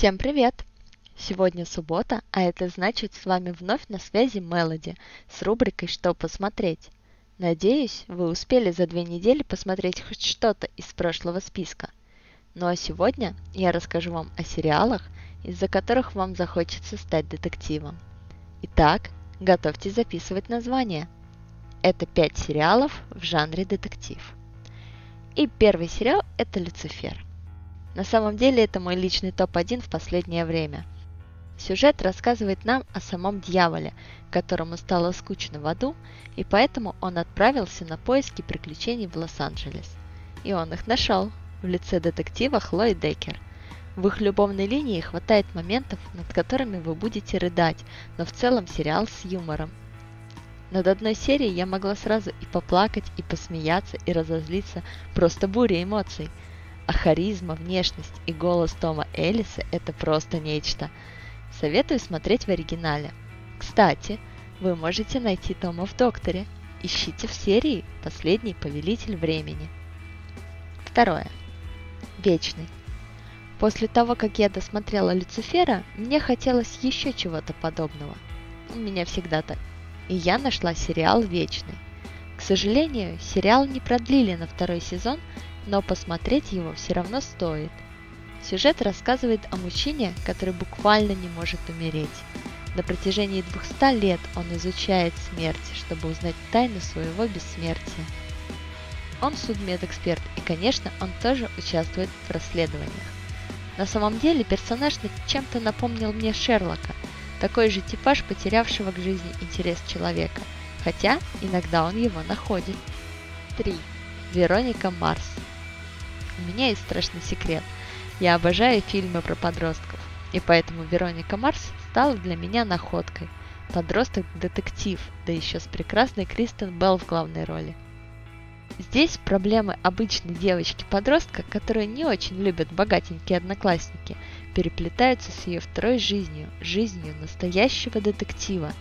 Всем привет! Сегодня суббота, а это значит с вами вновь на связи Мелоди с рубрикой «Что посмотреть?». Надеюсь, вы успели за две недели посмотреть хоть что-то из прошлого списка. Ну а сегодня я расскажу вам о сериалах, из-за которых вам захочется стать детективом. Итак, готовьтесь записывать название. Это пять сериалов в жанре детектив. И первый сериал – это «Люцифер». На самом деле это мой личный топ-1 в последнее время. Сюжет рассказывает нам о самом дьяволе, которому стало скучно в аду, и поэтому он отправился на поиски приключений в Лос-Анджелес. И он их нашел в лице детектива Хлои Деккер. В их любовной линии хватает моментов, над которыми вы будете рыдать, но в целом сериал с юмором. Над одной серией я могла сразу и поплакать, и посмеяться, и разозлиться, просто буря эмоций – а харизма, внешность и голос Тома Эллиса – это просто нечто. Советую смотреть в оригинале. Кстати, вы можете найти Тома в Докторе. Ищите в серии «Последний повелитель времени». Второе. Вечный. После того, как я досмотрела Люцифера, мне хотелось еще чего-то подобного. У меня всегда так. И я нашла сериал «Вечный». К сожалению, сериал не продлили на второй сезон, но посмотреть его все равно стоит. Сюжет рассказывает о мужчине, который буквально не может умереть. На протяжении 200 лет он изучает смерть, чтобы узнать тайну своего бессмертия. Он судмедэксперт, и, конечно, он тоже участвует в расследованиях. На самом деле персонаж чем-то напомнил мне Шерлока, такой же типаж потерявшего к жизни интерес человека, хотя иногда он его находит. 3. Вероника Марс у меня есть страшный секрет. Я обожаю фильмы про подростков, и поэтому Вероника Марс стала для меня находкой. Подросток-детектив, да еще с прекрасной Кристен Белл в главной роли. Здесь проблемы обычной девочки-подростка, которую не очень любят богатенькие одноклассники, переплетаются с ее второй жизнью, жизнью настоящего детектива.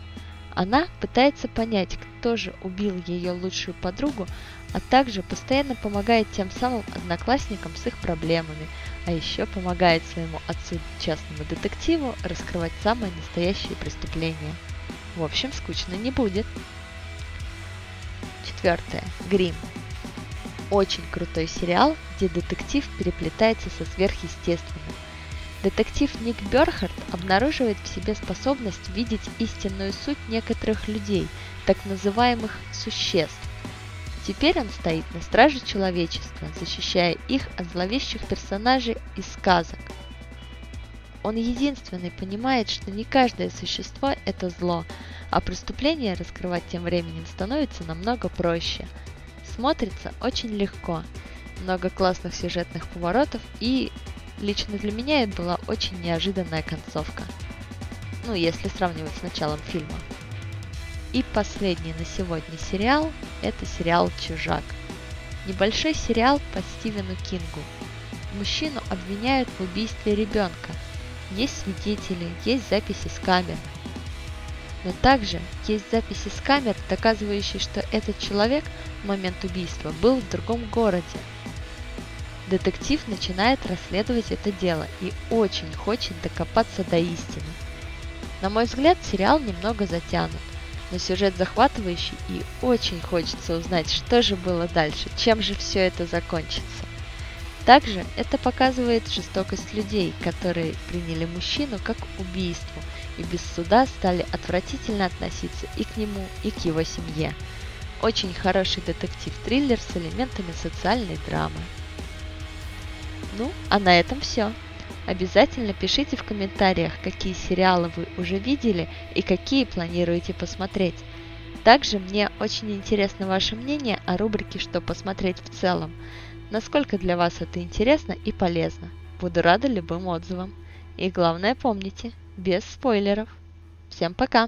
Она пытается понять, кто же убил ее лучшую подругу, а также постоянно помогает тем самым одноклассникам с их проблемами, а еще помогает своему отцу частному детективу раскрывать самые настоящие преступления. В общем, скучно не будет. Четвертое. Грим. Очень крутой сериал, где детектив переплетается со сверхъестественным. Детектив Ник Берхард обнаруживает в себе способность видеть истинную суть некоторых людей, так называемых существ, Теперь он стоит на страже человечества, защищая их от зловещих персонажей из сказок. Он единственный понимает, что не каждое существо – это зло, а преступление раскрывать тем временем становится намного проще. Смотрится очень легко, много классных сюжетных поворотов и лично для меня это была очень неожиданная концовка. Ну, если сравнивать с началом фильма. И последний на сегодня сериал – это сериал «Чужак». Небольшой сериал по Стивену Кингу. Мужчину обвиняют в убийстве ребенка. Есть свидетели, есть записи с камер. Но также есть записи с камер, доказывающие, что этот человек в момент убийства был в другом городе. Детектив начинает расследовать это дело и очень хочет докопаться до истины. На мой взгляд, сериал немного затянут но сюжет захватывающий и очень хочется узнать, что же было дальше, чем же все это закончится. Также это показывает жестокость людей, которые приняли мужчину как убийство и без суда стали отвратительно относиться и к нему, и к его семье. Очень хороший детектив-триллер с элементами социальной драмы. Ну, а на этом все. Обязательно пишите в комментариях, какие сериалы вы уже видели и какие планируете посмотреть. Также мне очень интересно ваше мнение о рубрике «Что посмотреть в целом». Насколько для вас это интересно и полезно. Буду рада любым отзывам. И главное помните, без спойлеров. Всем пока!